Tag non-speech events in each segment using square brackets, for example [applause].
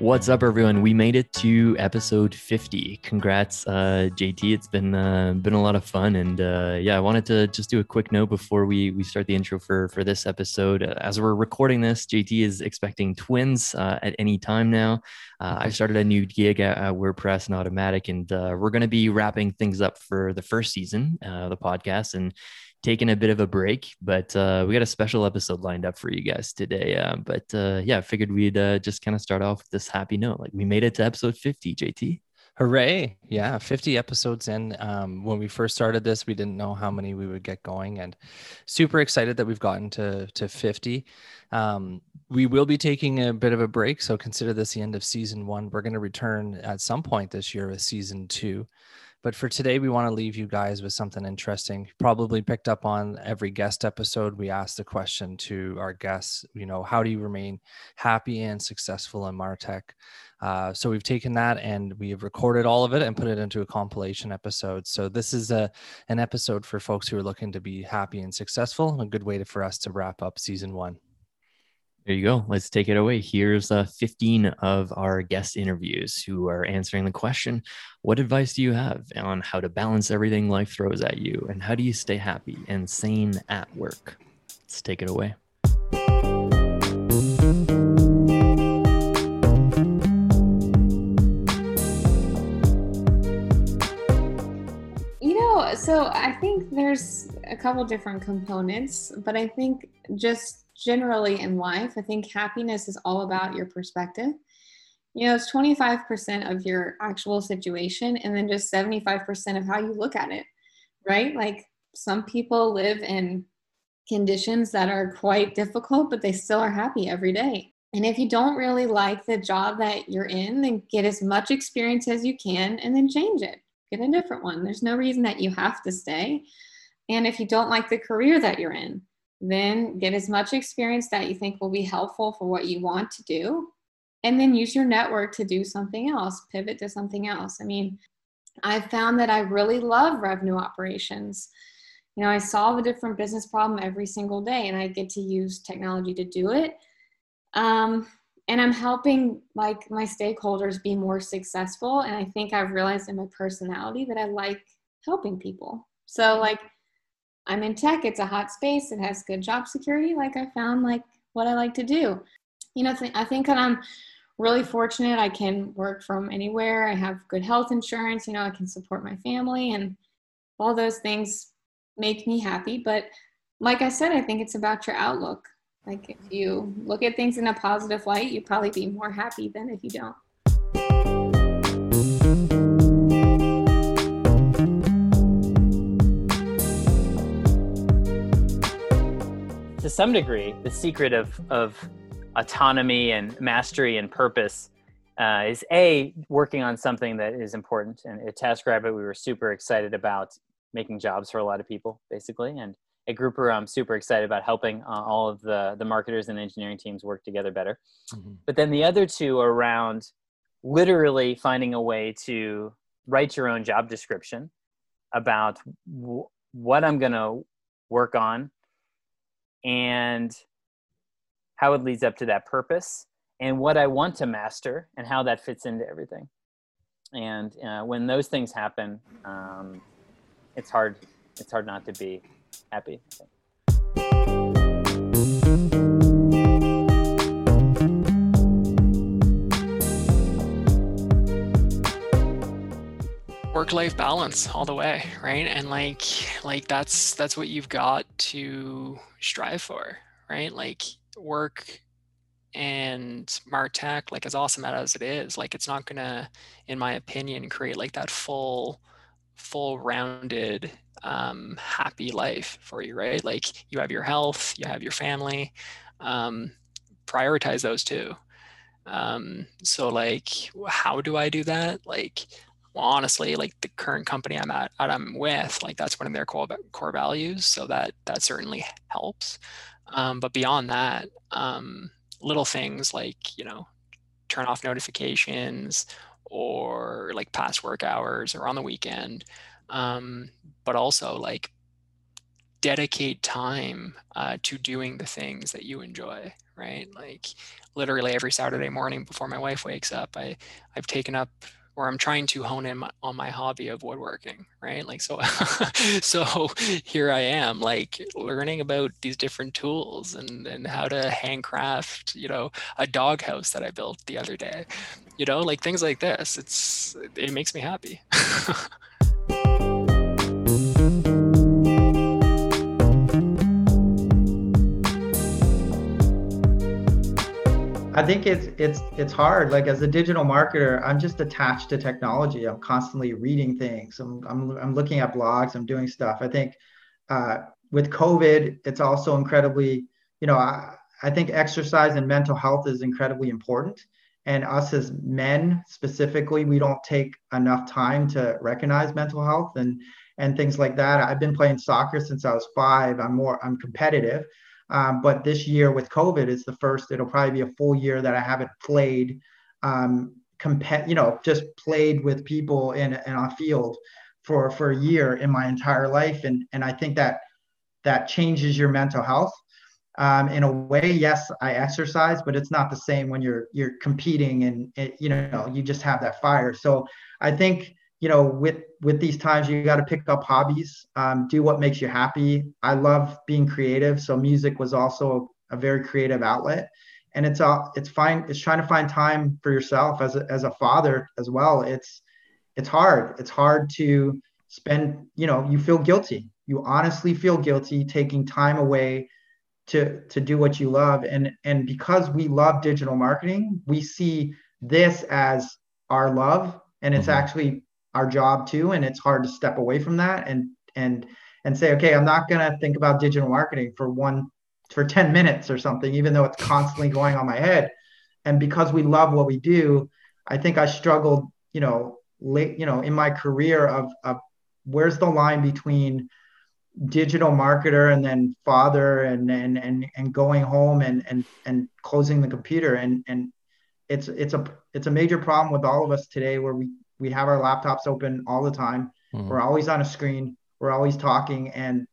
What's up, everyone? We made it to episode 50. Congrats, uh, JT. It's been uh, been a lot of fun, and uh, yeah, I wanted to just do a quick note before we we start the intro for for this episode. As we're recording this, JT is expecting twins uh, at any time now. Uh, I started a new gig at, at WordPress and Automattic, and uh, we're going to be wrapping things up for the first season of the podcast and taking a bit of a break, but uh, we got a special episode lined up for you guys today. Uh, but uh, yeah, figured we'd uh, just kind of start off with this happy note. Like we made it to episode 50, JT. Hooray. Yeah, 50 episodes in. Um, when we first started this, we didn't know how many we would get going and super excited that we've gotten to, to 50. Um, we will be taking a bit of a break. So consider this the end of season one. We're going to return at some point this year with season two. But for today, we want to leave you guys with something interesting. Probably picked up on every guest episode. We asked the question to our guests, you know, how do you remain happy and successful in Martech? Uh, so we've taken that and we have recorded all of it and put it into a compilation episode. So this is a an episode for folks who are looking to be happy and successful. A good way to, for us to wrap up season one. There you go. Let's take it away. Here's uh, 15 of our guest interviews who are answering the question What advice do you have on how to balance everything life throws at you? And how do you stay happy and sane at work? Let's take it away. You know, so I think there's a couple different components, but I think just generally in life, I think happiness is all about your perspective. You know, it's 25% of your actual situation and then just 75% of how you look at it, right? Like some people live in conditions that are quite difficult, but they still are happy every day. And if you don't really like the job that you're in, then get as much experience as you can and then change it. Get a different one. There's no reason that you have to stay. And if you don't like the career that you're in, then get as much experience that you think will be helpful for what you want to do. And then use your network to do something else, pivot to something else. I mean, I've found that I really love revenue operations. You know, I solve a different business problem every single day, and I get to use technology to do it. Um, and I'm helping like my stakeholders be more successful. And I think I've realized in my personality that I like helping people. So, like, I'm in tech, it's a hot space, it has good job security. Like I found like what I like to do. You know, th- I think that I'm really fortunate. I can work from anywhere. I have good health insurance, you know, I can support my family and all those things make me happy. But like I said, I think it's about your outlook. Like if you look at things in a positive light, you'd probably be more happy than if you don't. To some degree, the secret of, of autonomy and mastery and purpose uh, is a working on something that is important. And at TaskRabbit, we were super excited about making jobs for a lot of people, basically. And at Grouper, I'm super excited about helping uh, all of the the marketers and engineering teams work together better. Mm-hmm. But then the other two are around literally finding a way to write your own job description about w- what I'm going to work on and how it leads up to that purpose and what I want to master and how that fits into everything. And uh, when those things happen, um, it's hard. It's hard not to be happy. work life balance all the way right and like like that's that's what you've got to strive for right? Like work and martech like as awesome as it is like it's not gonna in my opinion create like that full full rounded um happy life for you right? Like you have your health you have your family um prioritize those too um so like how do i do that? Like well, honestly, like the current company I'm at, I'm with, like that's one of their core core values. So that that certainly helps. Um, but beyond that, um, little things like, you know, turn off notifications or like past work hours or on the weekend. Um, but also like dedicate time uh, to doing the things that you enjoy, right? Like literally every Saturday morning before my wife wakes up, I, I've taken up or I'm trying to hone in my, on my hobby of woodworking, right? Like so, [laughs] so here I am, like learning about these different tools and and how to handcraft, you know, a doghouse that I built the other day, you know, like things like this. It's it makes me happy. [laughs] I think it's it's it's hard. Like as a digital marketer, I'm just attached to technology. I'm constantly reading things. I'm I'm, I'm looking at blogs. I'm doing stuff. I think uh, with COVID, it's also incredibly, you know, I, I think exercise and mental health is incredibly important. And us as men specifically, we don't take enough time to recognize mental health and and things like that. I've been playing soccer since I was five. I'm more I'm competitive. Um, but this year with COVID, it's the first. It'll probably be a full year that I haven't played, um, you know, just played with people in in a field for for a year in my entire life, and and I think that that changes your mental health. Um, in a way, yes, I exercise, but it's not the same when you're you're competing and it, you know you just have that fire. So I think you know with with these times you got to pick up hobbies um, do what makes you happy. I love being creative so music was also a, very creative outlet. And it's all it's fine it's trying to find time for yourself as a, as a father as well. It's it's hard. It's hard to spend you know you feel guilty. You honestly feel guilty taking time away to to do what you love. And and because we love digital marketing we see this as our love and it's mm-hmm. actually our job too and it's hard to step away from that and and and say okay i'm not going to think about digital marketing for one for 10 minutes or something even though it's constantly going on my head. And because we love what we do i think i struggled you know late you know in my career of, of where's the line between digital marketer and then father and and and, and going home and and and closing the computer. And and it's it's a it's a major problem with all of us today where we we have our laptops open all the time. Mm-hmm. We're always on a screen. We're always talking, and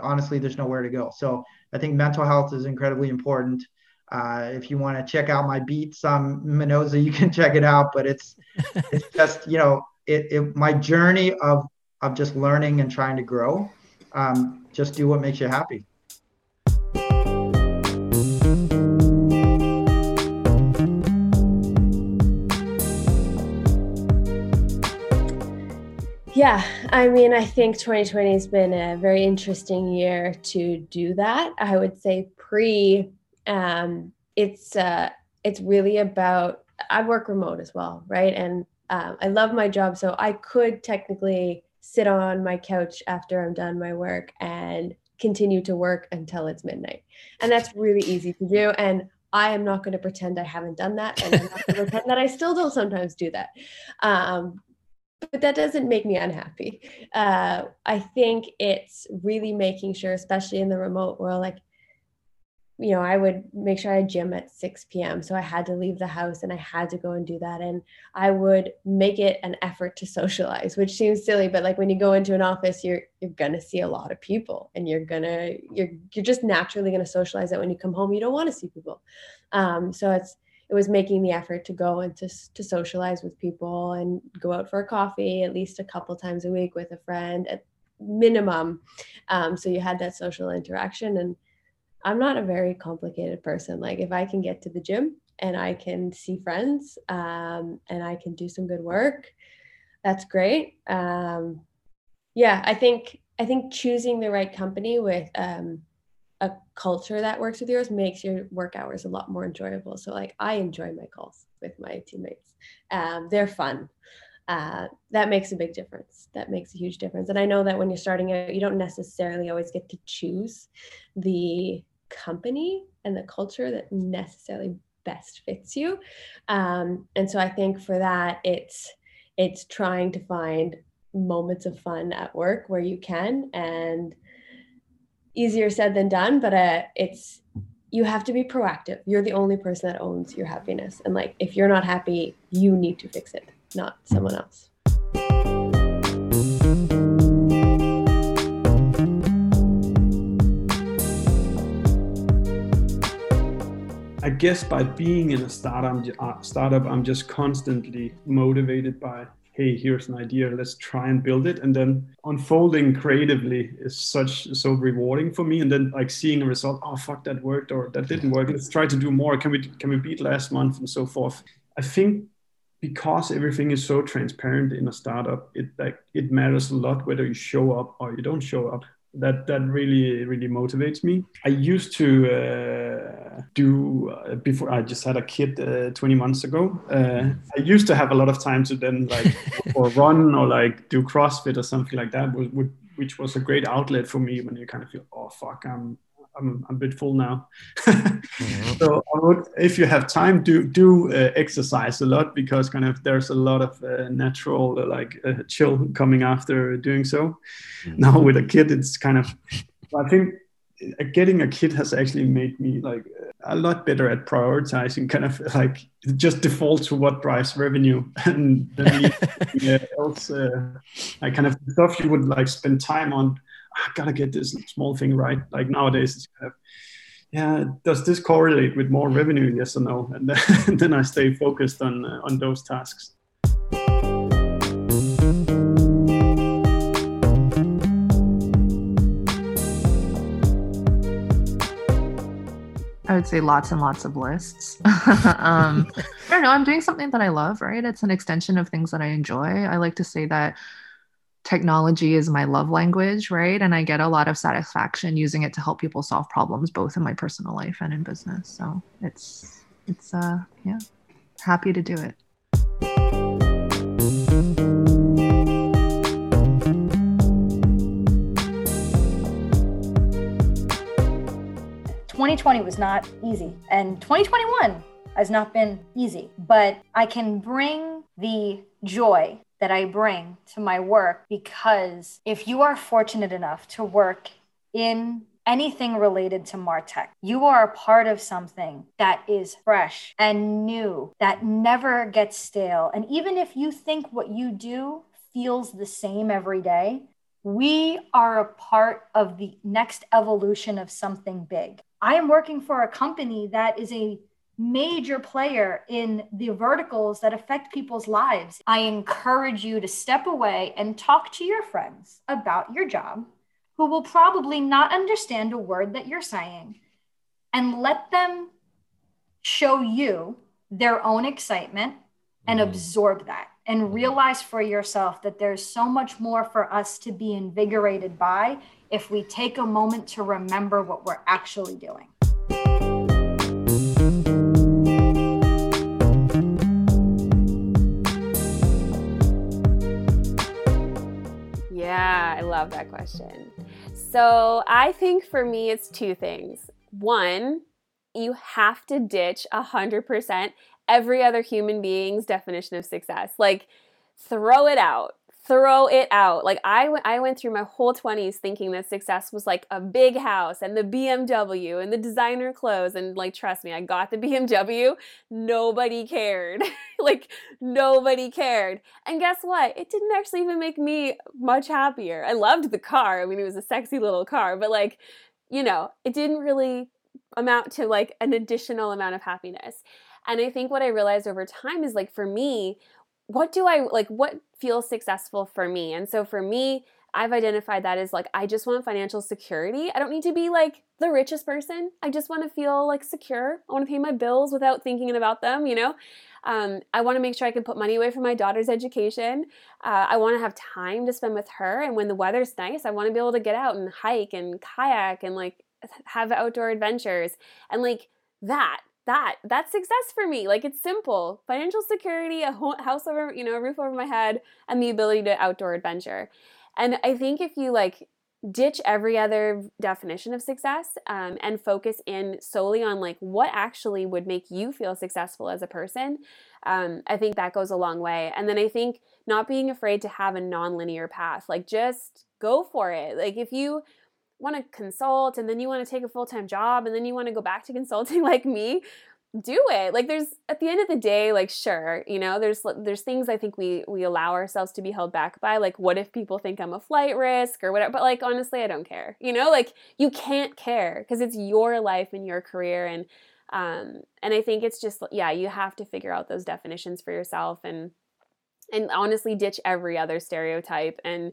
honestly, there's nowhere to go. So I think mental health is incredibly important. Uh, if you want to check out my beats on Minoza, you can [laughs] check it out. But it's [laughs] it's just you know it, it my journey of of just learning and trying to grow. Um, just do what makes you happy. Yeah, I mean, I think 2020 has been a very interesting year to do that. I would say pre, um, it's uh, it's really about. I work remote as well, right? And um, I love my job, so I could technically sit on my couch after I'm done my work and continue to work until it's midnight, and that's really easy to do. And I am not going to pretend I haven't done that, and I'm not going to pretend that I still don't sometimes do that. Um, but that doesn't make me unhappy. Uh, I think it's really making sure, especially in the remote world, like, you know, I would make sure I had gym at 6 p.m. So I had to leave the house and I had to go and do that. And I would make it an effort to socialize, which seems silly, but like when you go into an office, you're you're gonna see a lot of people and you're gonna you're you're just naturally gonna socialize that when you come home, you don't want to see people. Um, so it's it was making the effort to go and to, to socialize with people and go out for a coffee at least a couple times a week with a friend at minimum. Um, so you had that social interaction and i'm not a very complicated person. Like if i can get to the gym and i can see friends um, and i can do some good work that's great. Um, yeah i think i think choosing the right company with um, a culture that works with yours makes your work hours a lot more enjoyable. So like I enjoy my calls with my teammates. Um, they're fun. Uh, that makes a big difference. That makes a huge difference. And I know that when you're starting out, you don't necessarily always get to choose the company and the culture that necessarily best fits you. Um, and so I think for that, it's it's trying to find moments of fun at work where you can and easier said than done, but uh, it's you have to be proactive. You're the only person that owns your happiness, and like if you're not happy, you need to fix it, not someone else. I guess by being in a startup, uh, startup, I'm just constantly motivated by, hey, here's an idea, let's try and build it, and then unfolding creatively is such so rewarding for me. And then like seeing a result, oh fuck, that worked or that didn't work. Let's try to do more. Can we can we beat last month and so forth? I think because everything is so transparent in a startup, it like it matters a lot whether you show up or you don't show up that that really really motivates me. I used to uh, do uh, before i just had a kid uh, 20 months ago uh, i used to have a lot of time to then like [laughs] or run or like do crossfit or something like that which was a great outlet for me when you kind of feel oh fuck i'm I'm, I'm a bit full now. mm-hmm. [laughs] So would, if you have time, do do uh, exercise a lot because kind of there's a lot of uh, natural uh, like uh, chill coming after doing so. Mm-hmm. Now with a kid, it's kind of I think uh, getting a kid has actually made me like a lot better at prioritizing kind of like just default to what drives revenue [laughs] and then else uh, like kind of stuff you would like spend time on I gotta get this small thing right. Like nowadays, kind of, yeah, does this correlate with more revenue? Yes or no? And then, [laughs] and then I stay focused on uh, on those tasks. I would say lots and lots of lists. [laughs] um, I don't know. I'm doing something that I love, right? It's an extension of things that I enjoy. I like to say that technology is my love language, right? And I get a lot of satisfaction using it to help people solve problems both in my personal life and in business. So it's it's uh yeah, happy to do it. Twenty twenty was not easy, and twenty twenty one has not been easy. But I can bring the joy that I bring to my work because if you are fortunate enough to work in anything related to Martech, you are a part of something that is fresh and new, that never gets stale. And even if you think what you do feels the same every day, we are a part of the next evolution of something big. I am working for a company that is a major player in the verticals that affect people's lives. I encourage you to step away and talk to your friends about your job who will probably not understand a word that you're saying and let them show you their own excitement and mm. absorb that and mm-hmm. realize for yourself that there's so much more for us to be invigorated by if we take a moment to remember what we're actually doing. Love that question. So I think for me, it's two things. One, you have to ditch 100% every other human being's definition of success. Like, throw it out throw it out. Like I, w- I went through my whole 20s thinking that success was like a big house and the BMW and the designer clothes. And like, trust me, I got the [laughs] BMW. Nobody cared. [laughs] like, nobody cared. And guess what? It didn't actually even make me much happier. I loved the car. I mean, it was a sexy little car, but like, you know, it didn't really amount to like an additional amount of happiness. And I think what I realized over time is like for me, what do I like? What feels successful for me? And so for me, I've identified that as like, I just want financial security. I don't need to be like the richest person. I just want to feel like secure. I want to pay my bills without thinking about them, you know? Um, I want to make sure I can put money away for my daughter's education. Uh, I want to have time to spend with her. And when the weather's nice, I want to be able to get out and hike and kayak and like have outdoor adventures. And like that that that's success for me like it's simple. Financial security a house over you know a roof over my head and the ability to outdoor adventure. And i think if you like ditch every other definition of success um, and focus in solely on like what actually would make you feel successful as a person um, i think that goes a long way. And then i think not being afraid to have a non-linear path like just go for it. Like if you want to consult and then you want to take a full-time job and then you want to go back to [laughs] consulting like me do it. Like there's at the end of the day like sure you know there's there's things i think we we allow ourselves to be held back by like what if people think i'm a flight risk or whatever but like honestly i don't care you know? Like you can't care because it's your life and your career and um and i think it's just yeah you have to figure out those definitions for yourself and and honestly ditch every other stereotype and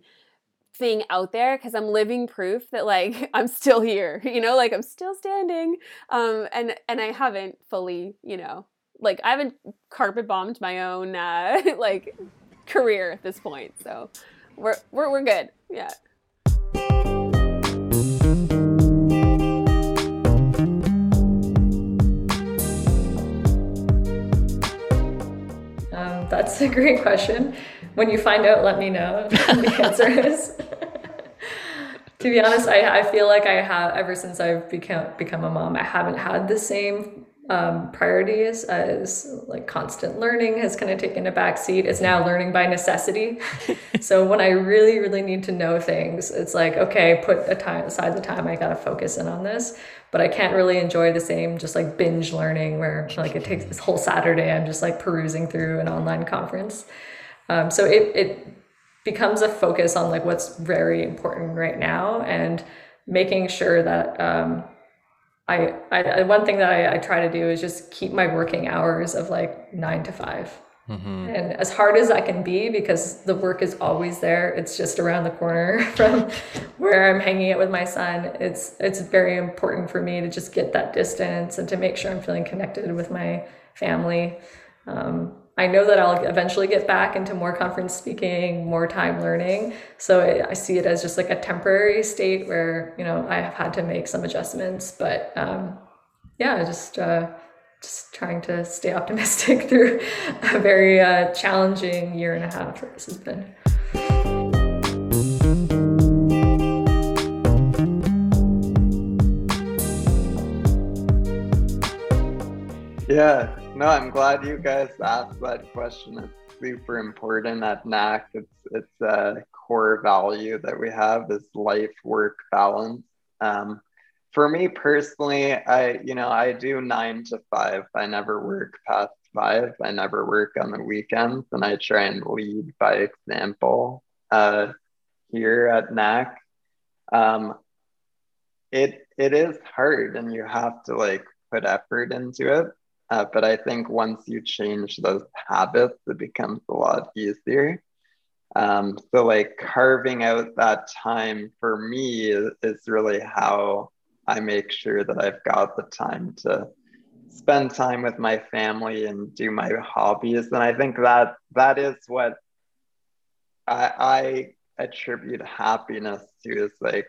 thing out there because I'm living proof that like [laughs] I'm still here, you know, like I'm still standing. Um and and I haven't fully, you know, like I haven't carpet bombed my own uh [laughs] like career at this point. So we're we're we're good. Yeah. Um, that's a great question. When you find out, let me know [laughs] the answer is. To be honest, I, I feel like I have ever since I've become become a mom, I haven't had the same um, priorities as like constant learning has kind of taken a back seat. It's now learning by necessity. [laughs] so when I really, really need to know things, it's like, okay, put a time aside the time I gotta focus in on this. But I can't really enjoy the same just like binge learning where like it takes this whole Saturday I'm just like perusing through an online conference. Um, so it it becomes a focus on like what's very important right now and making sure that um, I, I one thing that I, I, try to do is just keep my working hours of like nine to 5 mm-hmm. and as hard as that can be because the work is always there it's just around the corner [laughs] from where i'm hanging out with my son it's it's very important for me to just get that distance and to make sure i'm feeling connected with my family um, I know that I'll eventually get back into more conference speaking, more time learning. So I see it as just like a temporary state where, you know, I have had to make some adjustments. But um, yeah, just, uh, just trying to stay optimistic [laughs] through a very uh, challenging year and a half this has been. Yeah, no, I'm glad you guys asked that question. It's super important at Knack. It's it's a core value that we have is life work balance. Um, for me personally, I you know I do nine to five. I never work past five. I never work on the weekends, and I try and lead by example. Uh, here at Knack, um, it it is hard, and you have to like put effort into it uh, but I think once you change those habits, it becomes a lot easier. Um, so, like carving out that time for me is, is really how I make sure that I've got the time to spend time with my family and do my hobbies. And I think that that is what I, I attribute happiness to is like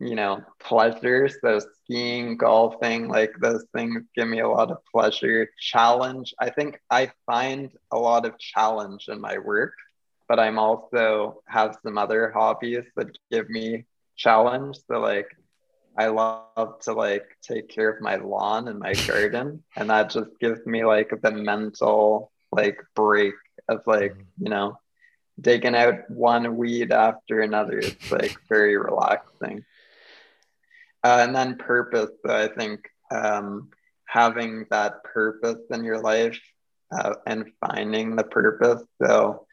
you know, pleasure. So skiing, golfing, like those things give me a lot of pleasure. Challenge. I think I find a lot of challenge in my work, but I'm also have some other hobbies that give me challenge. So like I love to like take care of my lawn and my garden. [laughs] And that just gives me like the mental like break of like, mm. you know, digging out one weed after another. It's like very relaxing. Uh, and then purpose, I think um, having that purpose in your life uh, and finding the purpose. So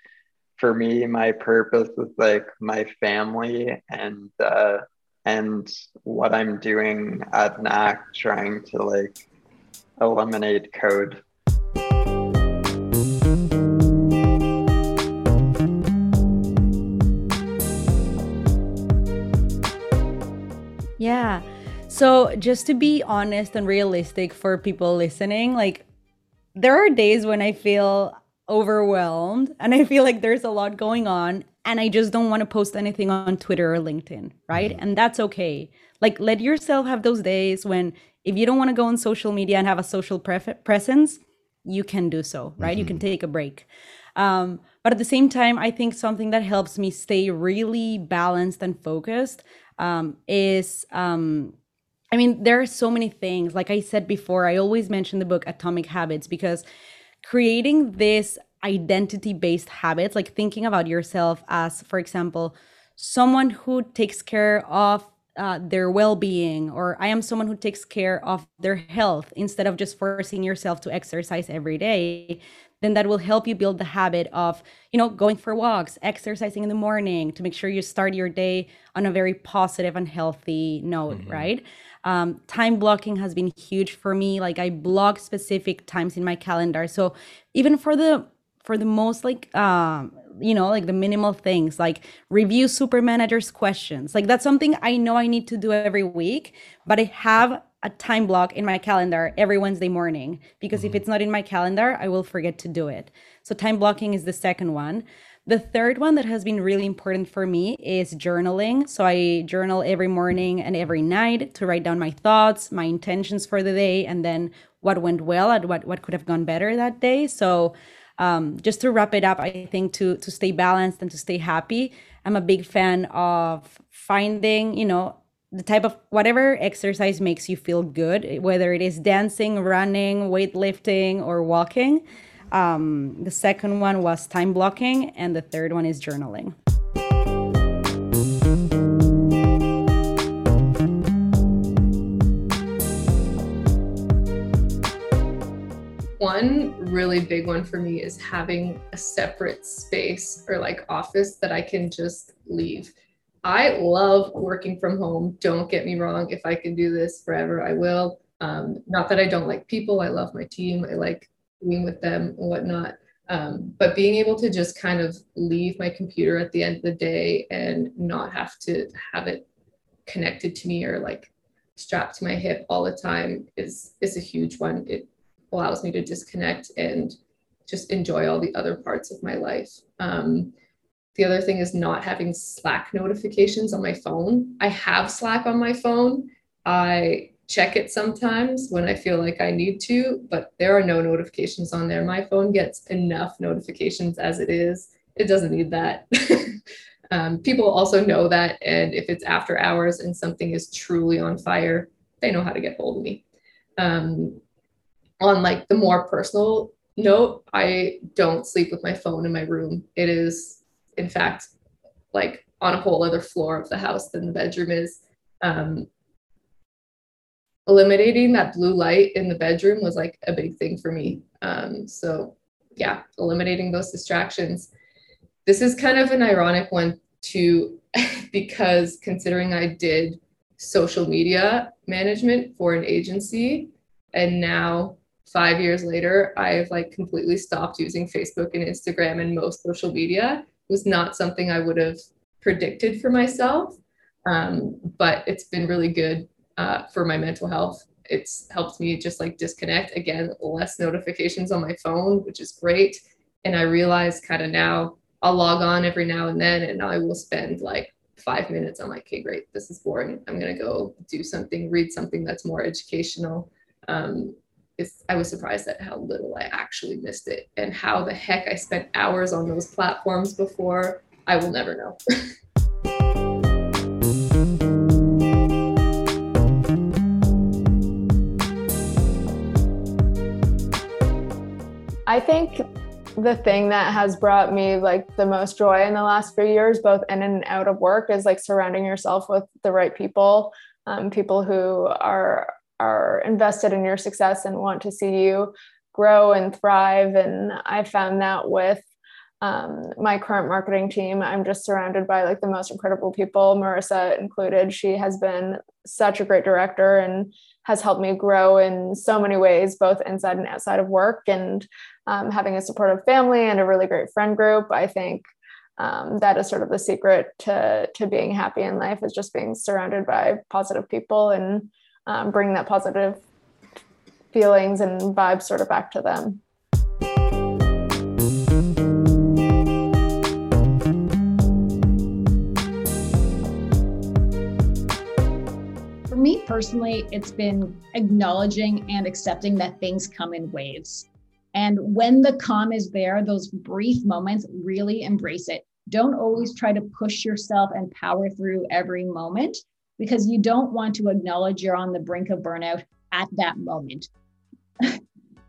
for me, my purpose is like my family and uh, and what I'm doing at Knack, trying to like eliminate code. So, just to be honest and realistic for people listening, like there are days when I feel overwhelmed and I feel like there's a lot going on and I just don't want to post anything on Twitter or LinkedIn, right? Mm-hmm. And that's okay. Like let yourself have those days when if you don't want to go on social media and have a social pref- presence, you can do so, right? Mm-hmm. You can mm-hmm. take a break. Um, but at the same time, I think something that helps me stay really balanced and focused um, is um, I mean, there are so many things. Like I said before, I always mention the book Atomic Habits because creating this identity based habits, like thinking about yourself as, for example, someone who takes care of uh, their well-being or i am someone who takes care of their health instead of just forcing yourself to exercise every day then that will help you build the habit of you know going for walks exercising in the morning to make sure you start your day on a very positive and healthy note mm-hmm. right um, time blocking has been huge for me. Like i block specific times in my calendar. So even for the for the most like um you know like the minimal things like review super managers questions. Like that's something i know i need to do every week but i have a time block in my calendar every wednesday morning because mm-hmm. if it's not in my calendar i will forget to do it. So time blocking is the second one the third one that has been really important for me is journaling. So I journal every morning and every night to write down my thoughts, my intentions for the day, and then what went well and what, what could have gone better that day. So um, just to wrap it up, I think to to stay balanced and to stay happy, I'm a big fan of finding, you know, the type of whatever exercise makes you feel good, whether it is dancing, running, weightlifting, or walking. Um, the second one was time blocking, and the third one is journaling. One really big one for me is having a separate space or like office that I can just leave. I love working from home. Don't get me wrong. If I can do this forever, I will. Um, not that I don't like people. I love my team. I like being with them and whatnot. Um, but being able to just kind of leave my computer at the end of the day and not have to have it connected to me or like strapped to my hip all the time is is a huge one. It allows me to disconnect and just enjoy all the other parts of my life. Um, the other thing is not having Slack notifications on my phone. I have Slack on my phone. I check it sometimes when I feel like I need to, but there are no notifications on there. My phone gets enough notifications as it is. It doesn't need that. [laughs] um, people also know that. And if it's after hours and something is truly on fire, they know how to get hold of me. Um, on like the more personal note, I don't sleep with my phone in my room. It is, in fact, like on a whole other floor of the house than the bedroom is. Um, eliminating that blue light in the bedroom was like a big thing for me. Um, so, yeah, eliminating those distractions. This is kind of an ironic one too, [laughs] because considering I did social media management for an agency and now five years later, I've like completely stopped using Facebook and Instagram and most social media. It was not something I would have predicted for myself, um, but it's been really good uh, for my mental health. It's helped me just like disconnect again, less notifications on my phone, which is great. And I realize kind of now I'll log on every now and then and I will spend like five minutes. I'm like, okay, great, this is boring. I'm going to go do something, read something that's more educational. Um, I was surprised at how little I actually missed it and how the heck I spent hours on those platforms before. I will never know. [laughs] I think the thing that has brought me like the most joy in the last few years, both in and out of work, is like surrounding yourself with the right people, um, people who are are invested in your success and want to see you grow and thrive. And I found that with um, my current marketing team, I'm just surrounded by like the most incredible people, Marissa included. She has been such a great director and has helped me grow in so many ways, both inside and outside of work. And um, having a supportive family and a really great friend group, I think um, that is sort of the secret to to being happy in life is just being surrounded by positive people and um, bring that positive feelings and vibes sort of back to them. Personally, it's been acknowledging and accepting that things come in waves. And when the calm is there, those brief moments, really embrace it. Don't always try to push yourself and power through every moment because you don't want to acknowledge you're on the brink of burnout at that moment. [laughs]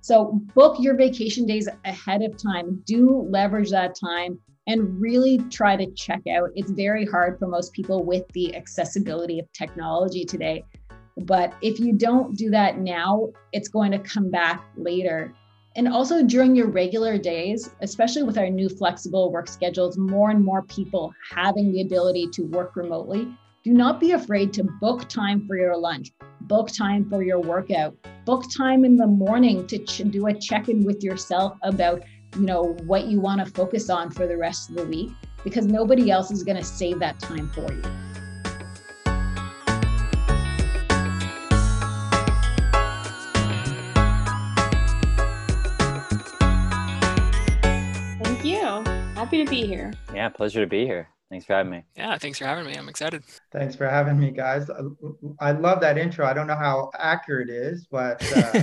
so book your vacation days ahead of time. Do leverage that time and really try to check out. It's very hard for most people with the accessibility of technology today. But if you don't do that now, it's going to come back later. And also during your regular days, especially with our new flexible work schedules, more and more people having the ability to work remotely, do not be afraid to book time for your lunch, book time for your workout, book time in the morning to ch- do a check in with yourself about you know what you want to focus on for the rest of the week because nobody else is going to save that time for you. Happy to be here. Yeah, pleasure to be here. Thanks for having me. Yeah, thanks for having me. I'm excited. Thanks for having me, guys. I, I love that intro. I don't know how accurate it is, but uh,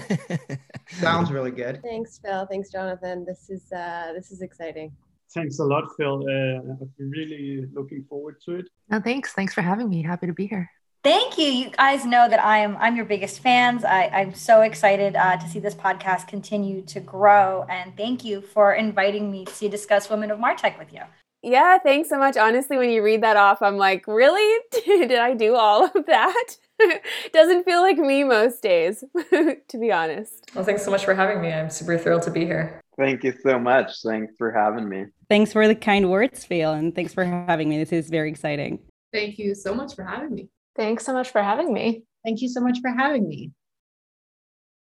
[laughs] sounds really good. Thanks, Phil. Thanks, Jonathan. This is uh, this is exciting. Thanks a lot, Phil. Uh, I'm really looking forward to it. No, thanks. Thanks for having me. Happy to be here. Thank you. You guys know that I am I'm your biggest fans. I, I'm so excited uh, to see this podcast continue to grow. And thank you for inviting me to discuss Women of Martech with you. Yeah, thanks so much. Honestly, when you read that off, I'm like, really? [laughs] Did I do all of that? [laughs] Doesn't feel like me most days, [laughs] to be honest. Well, thanks so much for having me. I'm super thrilled to be here. Thank you so much. Thanks for having me. Thanks for the kind words, Phil, and thanks for having me. This is very exciting. Thank you so much for having me. Thanks so much for having me. Thank you so much for having me.